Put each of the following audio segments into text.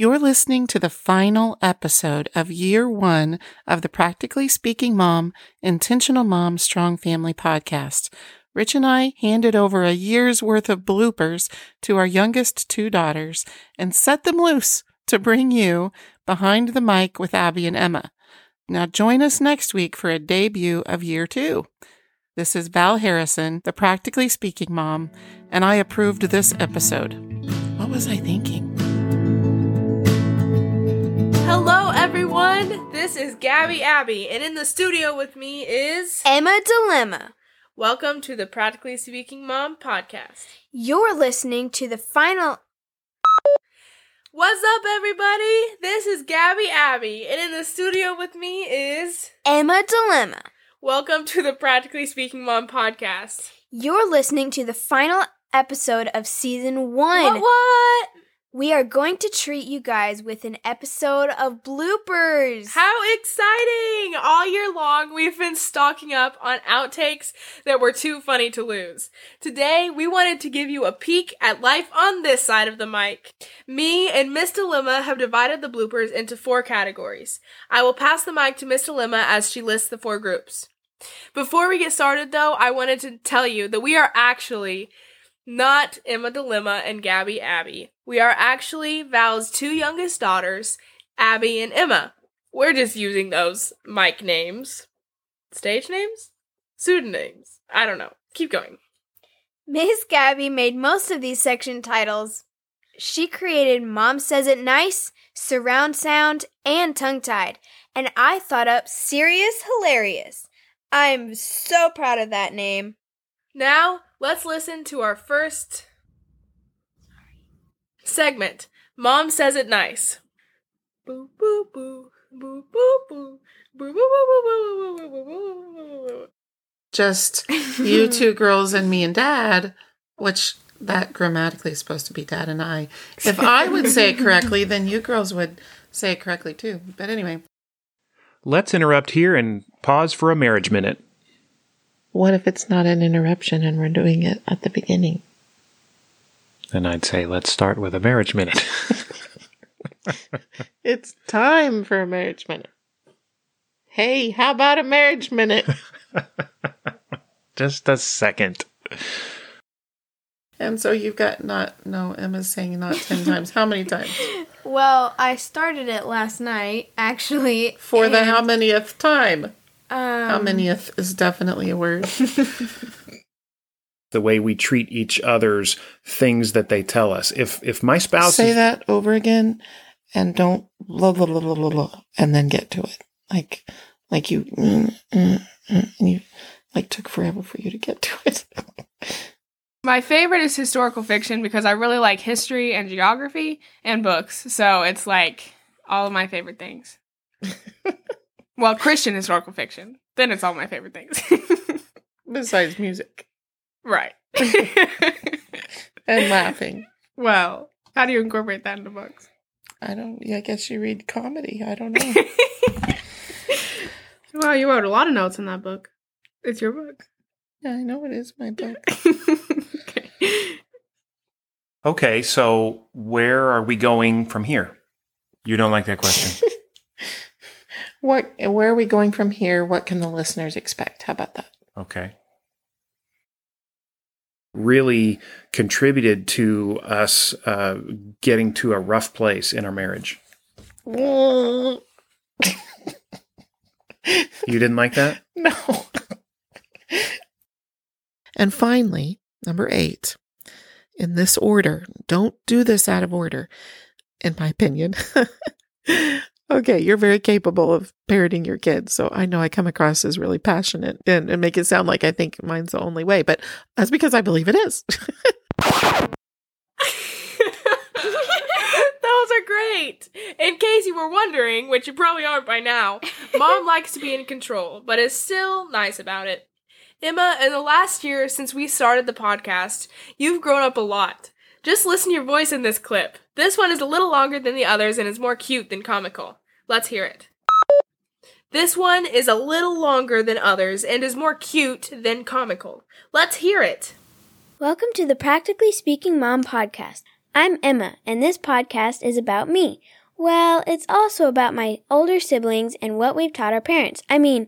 You're listening to the final episode of year one of the Practically Speaking Mom, Intentional Mom, Strong Family podcast. Rich and I handed over a year's worth of bloopers to our youngest two daughters and set them loose to bring you behind the mic with Abby and Emma. Now join us next week for a debut of year two. This is Val Harrison, the Practically Speaking Mom, and I approved this episode. What was I thinking? Hello, everyone. This is Gabby Abby, and in the studio with me is Emma Dilemma. Welcome to the Practically Speaking Mom podcast. You're listening to the final. What's up, everybody? This is Gabby Abby, and in the studio with me is Emma Dilemma. Welcome to the Practically Speaking Mom podcast. You're listening to the final episode of season one. What? What? We are going to treat you guys with an episode of bloopers. How exciting! All year long, we've been stocking up on outtakes that were too funny to lose. Today, we wanted to give you a peek at life on this side of the mic. Me and Miss Dilemma have divided the bloopers into four categories. I will pass the mic to Miss Dilemma as she lists the four groups. Before we get started, though, I wanted to tell you that we are actually not Emma Dilemma and Gabby Abby. We are actually Val's two youngest daughters, Abby and Emma. We're just using those mic names. Stage names? Pseudonyms. I don't know. Keep going. Miss Gabby made most of these section titles. She created Mom Says It Nice, Surround Sound, and Tongue Tied, and I thought up Serious Hilarious. I'm so proud of that name. Now, let's listen to our first segment. Mom says it nice. Boo boo boo boo boo boo boo boo boo boo boo boo boo Just you two girls and me and dad, which that grammatically is supposed to be dad and I. If I would say it correctly, then you girls would say it correctly too. But anyway, Let's interrupt here and pause for a marriage minute. What if it's not an interruption and we're doing it at the beginning? And I'd say, let's start with a marriage minute. It's time for a marriage minute. Hey, how about a marriage minute? Just a second. and so you've got not, no, Emma's saying not 10 times. How many times? Well, I started it last night, actually. For the how manyth time? Um, How manyth is definitely a word. The way we treat each other's things that they tell us. If if my spouse Say is, that over again and don't blah, blah, blah, blah, blah, blah, and then get to it. Like, like you, mm, mm, mm, and you, like, took forever for you to get to it. My favorite is historical fiction because I really like history and geography and books. So it's like all of my favorite things. well, Christian historical fiction. Then it's all my favorite things. Besides music right. and laughing. well, how do you incorporate that into books? I don't, yeah, I guess you read comedy. I don't know. Well, you wrote a lot of notes in that book. It's your book. yeah, I know it is my book. okay. okay, so where are we going from here? You don't like that question. What, where are we going from here? What can the listeners expect? How about that? Okay. Really contributed to us uh, getting to a rough place in our marriage. You didn't like that? No. and finally, number eight, in this order, don't do this out of order, in my opinion. okay, you're very capable of parenting your kids. So I know I come across as really passionate and, and make it sound like I think mine's the only way, but that's because I believe it is. Those are great. In case you were wondering, which you probably aren't by now, mom likes to be in control, but is still nice about it. Emma, in the last year since we started the podcast, you've grown up a lot. Just listen to your voice in this clip. This one is a little longer than the others and is more cute than comical. Let's hear it. This one is a little longer than others and is more cute than comical. Let's hear it. Welcome to the Practically Speaking Mom podcast. I'm Emma, and this podcast is about me. Well, it's also about my older siblings and what we've taught our parents. I mean,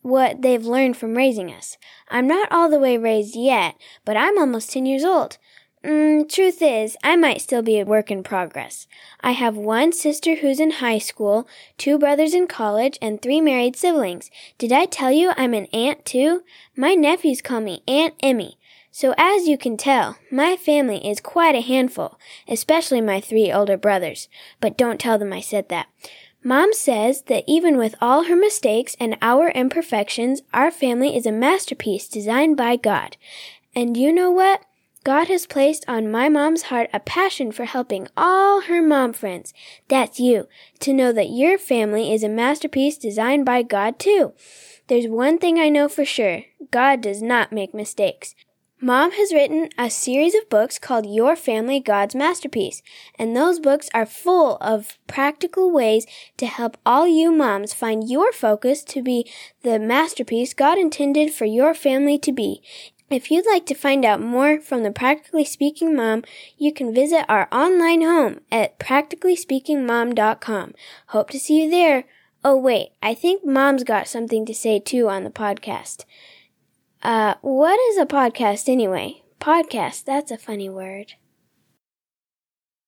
what they've learned from raising us. I'm not all the way raised yet, but I'm almost 10 years old. Mm, truth is, I might still be a work in progress. I have one sister who's in high school, two brothers in college, and three married siblings. Did I tell you I'm an aunt too? My nephews call me Aunt Emmy. So as you can tell, my family is quite a handful, especially my three older brothers. But don't tell them I said that. Mom says that even with all her mistakes and our imperfections, our family is a masterpiece designed by God. And you know what? God has placed on my mom's heart a passion for helping all her mom friends. That's you, to know that your family is a masterpiece designed by God too. There's one thing I know for sure. God does not make mistakes. Mom has written a series of books called Your Family God's Masterpiece, and those books are full of practical ways to help all you moms find your focus to be the masterpiece God intended for your family to be. If you'd like to find out more from the Practically Speaking Mom, you can visit our online home at practicallyspeakingmom.com. Hope to see you there. Oh, wait, I think Mom's got something to say too on the podcast. Uh, what is a podcast anyway? Podcast, that's a funny word.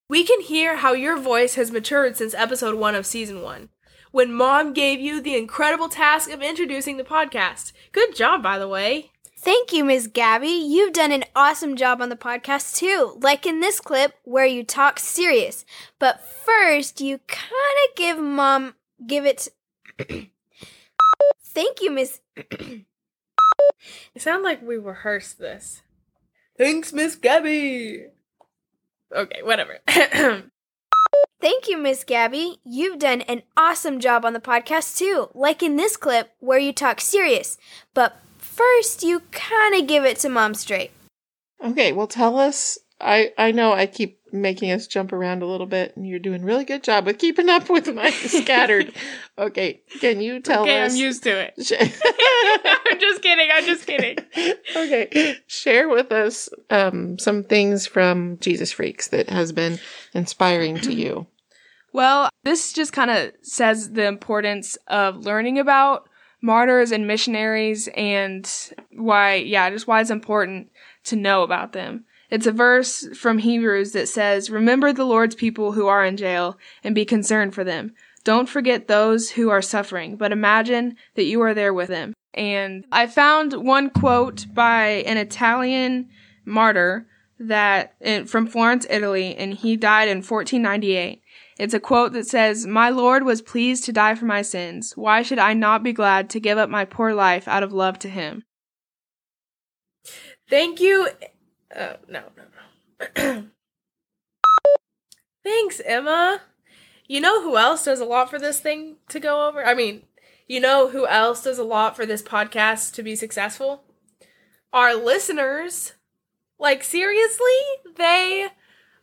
We can hear how your voice has matured since episode one of season one, when Mom gave you the incredible task of introducing the podcast. Good job, by the way. Thank you, Ms. Gabby. You've done an awesome job on the podcast too, like in this clip where you talk serious. But first, you kind of give mom give it. Thank you, Miss. It sounded like we rehearsed this. Thanks, Miss Gabby. Okay, whatever. Thank you, Miss Gabby. You've done an awesome job on the podcast too, like in this clip where you talk serious. But first you kind of give it to mom straight. Okay, well, tell us. I I know I keep making us jump around a little bit, and you're doing a really good job with keeping up with my scattered. Okay, can you tell okay, us? I'm used to it. Sh- I'm just kidding. I'm just kidding. okay, share with us um, some things from Jesus Freaks that has been inspiring to you. Well, this just kind of says the importance of learning about martyrs and missionaries and why, yeah, just why it's important to know about them. It's a verse from Hebrews that says, Remember the Lord's people who are in jail and be concerned for them. Don't forget those who are suffering, but imagine that you are there with them. And I found one quote by an Italian martyr that from Florence, Italy, and he died in 1498. It's a quote that says, My Lord was pleased to die for my sins. Why should I not be glad to give up my poor life out of love to him? Thank you. Uh, no, no, no. Thanks, Emma. You know who else does a lot for this thing to go over? I mean, you know who else does a lot for this podcast to be successful? Our listeners. Like, seriously? They.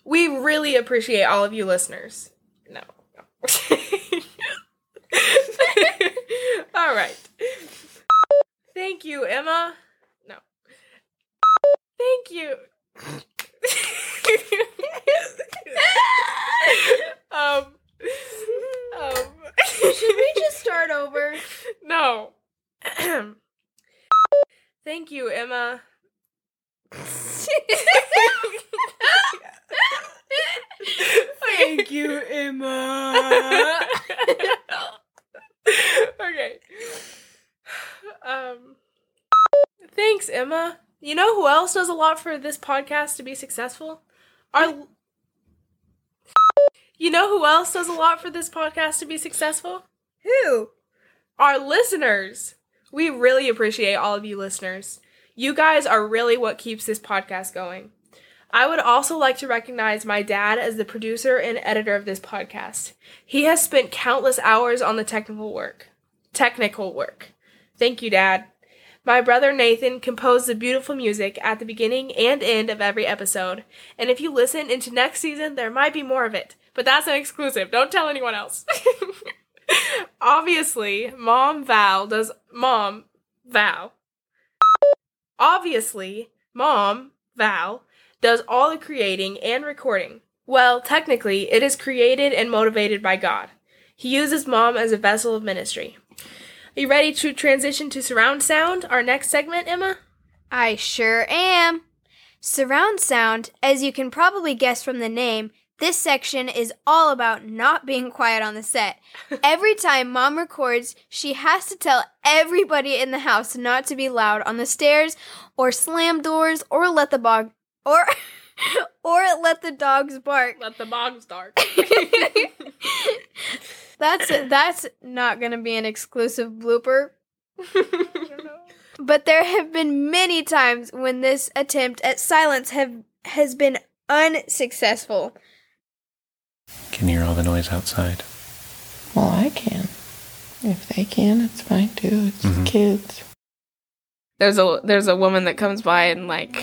We really appreciate all of you listeners. No. all right. Thank you, Emma. No. Thank you. um, um, Should we just start over? no. Thank you, Emma. Thank you, Emma. okay. Um. Thanks, Emma. You know who else does a lot for this podcast to be successful? Our. You know who else does a lot for this podcast to be successful? Who? Our listeners. We really appreciate all of you listeners. You guys are really what keeps this podcast going. I would also like to recognize my dad as the producer and editor of this podcast. He has spent countless hours on the technical work. Technical work. Thank you, Dad. My brother Nathan composed the beautiful music at the beginning and end of every episode. And if you listen into next season, there might be more of it. But that's an exclusive. Don't tell anyone else. Obviously, Mom Val does. Mom Val. Obviously, Mom Val does all the creating and recording. Well, technically, it is created and motivated by God. He uses mom as a vessel of ministry. Are you ready to transition to surround sound, our next segment, Emma? I sure am. Surround sound, as you can probably guess from the name, this section is all about not being quiet on the set. Every time mom records, she has to tell everybody in the house not to be loud on the stairs or slam doors or let the bog or or let the dogs bark. Let the bogs bark. That's that's not going to be an exclusive blooper. But there have been many times when this attempt at silence have has been unsuccessful. Can you hear all the noise outside? Well, I can. If they can, it's fine too. It's Mhm. kids. There's a there's a woman that comes by and like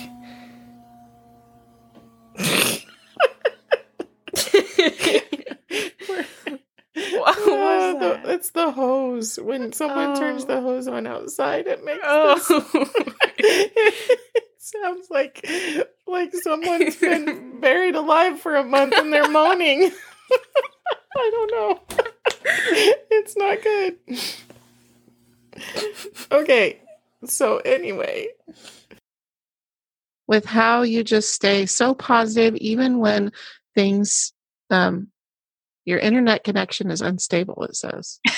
what was Uh, the- that? it's the hose. When someone turns Oh. the hose on outside, it makes this Oh. it sounds like like someone's been buried alive for a month and they're moaning. I don't know. it's not good. Okay. So anyway, with how you just stay so positive even when things um your internet connection is unstable it says.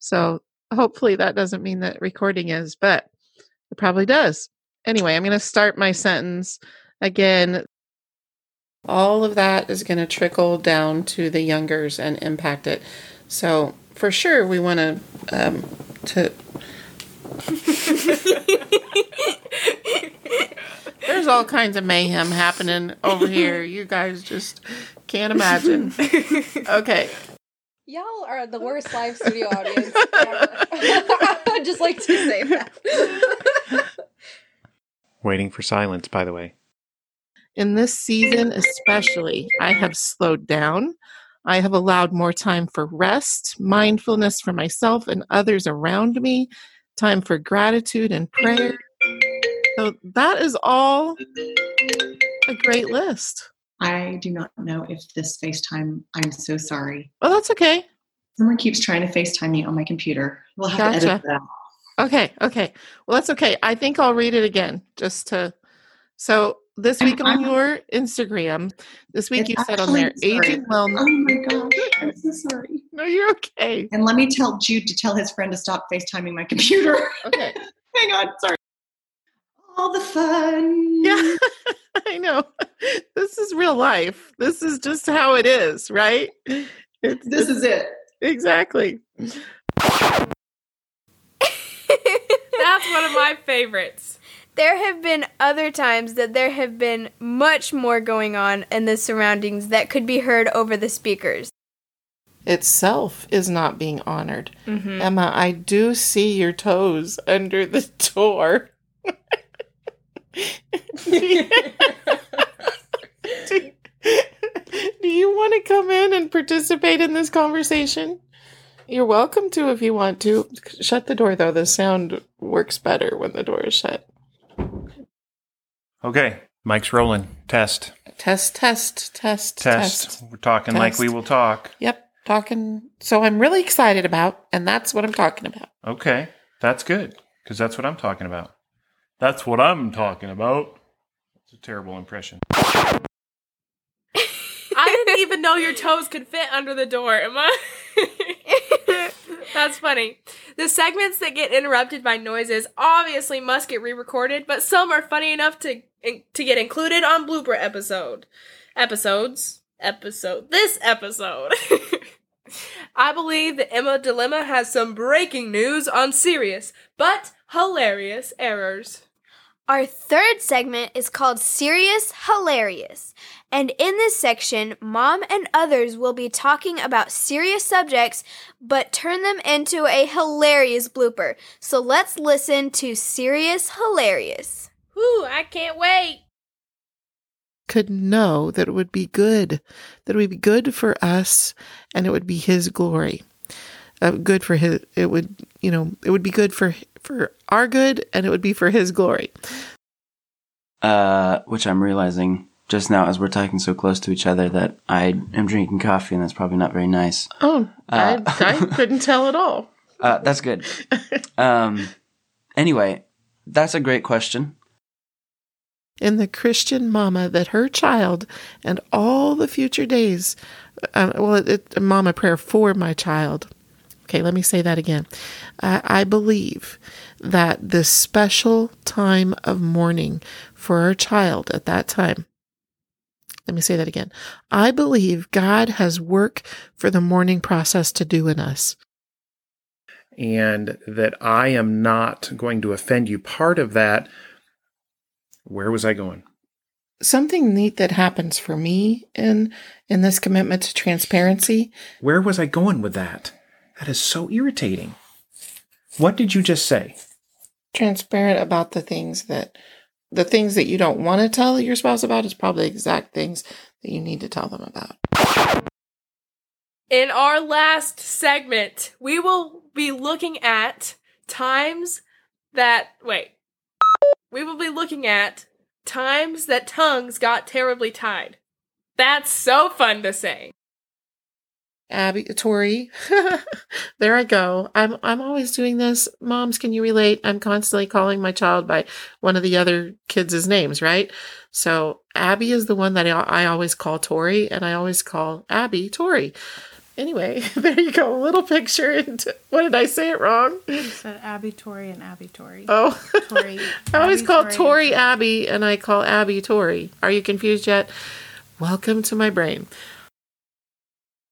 So hopefully that doesn't mean that recording is, but it probably does. Anyway, I'm going to start my sentence again. All of that is going to trickle down to the youngers and impact it. So for sure, we want to um, to. There's all kinds of mayhem happening over here. You guys just can't imagine. Okay. Y'all are the worst live studio audience ever. I'd just like to say that. Waiting for silence, by the way. In this season, especially, I have slowed down. I have allowed more time for rest, mindfulness for myself and others around me, time for gratitude and prayer. So that is all a great list. I do not know if this FaceTime, I'm so sorry. Well, that's okay. Someone keeps trying to FaceTime me on my computer. We'll have to edit that. Okay, okay. Well, that's okay. I think I'll read it again just to. So this week on your Instagram, this week you said on there, sorry. aging wellness. Oh my gosh, I'm so sorry. No, you're okay. And let me tell Jude to tell his friend to stop FaceTiming my computer. Okay. Hang on, sorry. All the fun. Yeah, I know. This is real life. This is just how it is, right? It's, This is it. exactly. That's one of my favorites. There have been other times that there have been much more going on in the surroundings that could be heard over the speakers. Itself is not being honored. Mhm. Emma, I do see your toes under the door. do, you, do- you want to come in and participate in this conversation? You're welcome to if you want to. Shut the door, though. The sound works better when the door is shut. Okay, Mike's rolling. Test. Test, test, test, Test. test. We're talking like we will talk. Yep, talking. So I'm really excited about, and that's what I'm talking about. Okay, that's good because that's what I'm talking about. That's what I'm talking about. It's a terrible impression. I didn't even know your toes could fit under the door, Emma. That's funny. The segments that get interrupted by noises obviously must get re-recorded, but some are funny enough to to get included on blooper episode episodes episode this episode. I believe that Emma Dilemma has some breaking news on serious but hilarious errors. Our third segment is called Serious Hilarious. And in this section, Mom and others will be talking about serious subjects, but turn them into a hilarious blooper. So let's listen to Serious Hilarious. Whew, I can't wait. Could know that it would be good, that it would be good for us, and it would be His glory. Uh, good for His. It would, you know, it would be good for for our good, and it would be for His glory. uh, which I'm realizing just now as we're talking so close to each other that I am drinking coffee, and that's probably not very nice. Oh, Uh, I, I couldn't tell at all. Uh, that's good. Um, anyway, that's a great question. in the Christian mama that her child and all the future days, uh, well, it, it, a mama prayer for my child. Okay, let me say that again. Uh, I believe that this special time of mourning for our child at that time. Let me say that again. I believe God has work for the mourning process to do in us. and that I am not going to offend you. Part of that, where was I going? Something neat that happens for me in in this commitment to transparency Where was I going with that? That is so irritating. What did you just say? transparent about the things that the things that you don't want to tell your spouse about is probably exact things that you need to tell them about. In our last segment, we will be looking at times that wait. We will be looking at times that tongues got terribly tied. That's so fun to say. Abby, Tori, there I go. I'm I'm always doing this. Moms, can you relate? I'm constantly calling my child by one of the other kids' names, right? So Abby is the one that I, I always call Tori, and I always call Abby Tori. Anyway, there you go. A little picture. Into, what did I say it wrong? You said Abby Tori and Abby Tori. Oh, Tori. I always Abby, call Tori. Tori Abby, and I call Abby Tori. Are you confused yet? Welcome to my brain.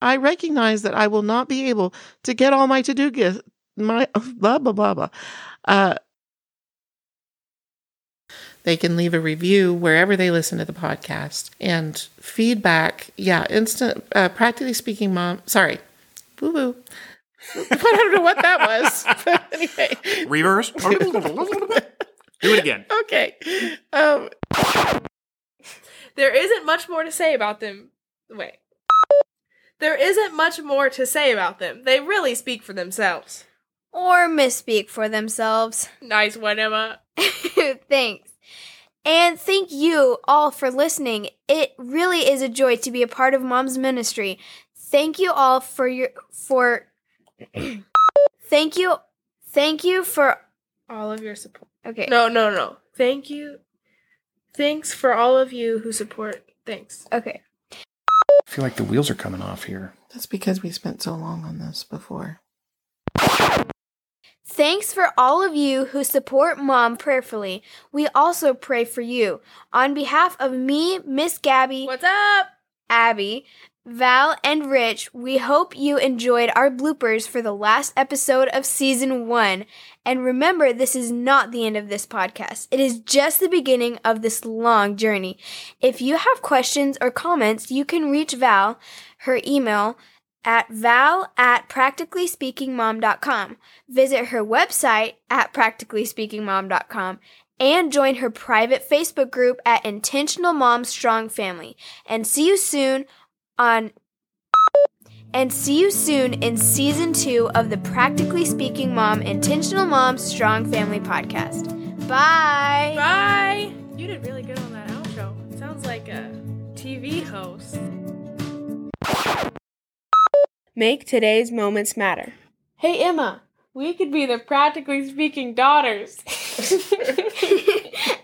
I recognize that I will not be able to get all my to do gifts. My blah blah blah blah. Uh, they can leave a review wherever they listen to the podcast and feedback. Yeah, instant. Uh, practically speaking, mom. Sorry, boo boo. I don't know what that was. But anyway, Reverse. Do it again. okay. Um, There isn't much more to say about them. Wait. There isn't much more to say about them. They really speak for themselves. Or misspeak for themselves. Nice one, Emma. Thanks. And thank you all for listening. It really is a joy to be a part of Mom's ministry. Thank you all for your for Thank you thank you for All of your support. Okay. No, no, no. Thank you. Thanks for all of you who support. Thanks. Okay. I feel like the wheels are coming off here. that's because we spent so long on this before. Thanks for all of you who support Mom prayerfully. We also pray for you. On behalf of me, Miss Gabby, What's up? Abby, Val, and Rich, we hope you enjoyed our bloopers for the last episode of season one. And remember, this is not the end of this podcast. It is just the beginning of this long journey. If you have questions or comments, you can reach Val, her email, at val at practicallyspeakingmom.com. Visit her website at practicallyspeakingmom.com and join her private Facebook group at Intentional Mom Strong Family. And see you soon on and see you soon in season 2 of the Practically Speaking Mom Intentional Mom Strong Family podcast. Bye. Bye. You did really good on that outro. Sounds like a TV host. Make today's moments matter. Hey Emma, we could be the practically speaking daughters.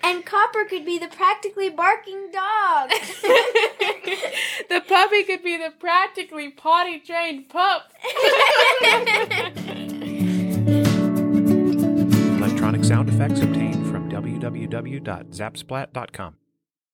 and Copper could be the practically barking dog. the puppy could be the practically potty trained pup. Electronic sound effects obtained from www.zapsplat.com.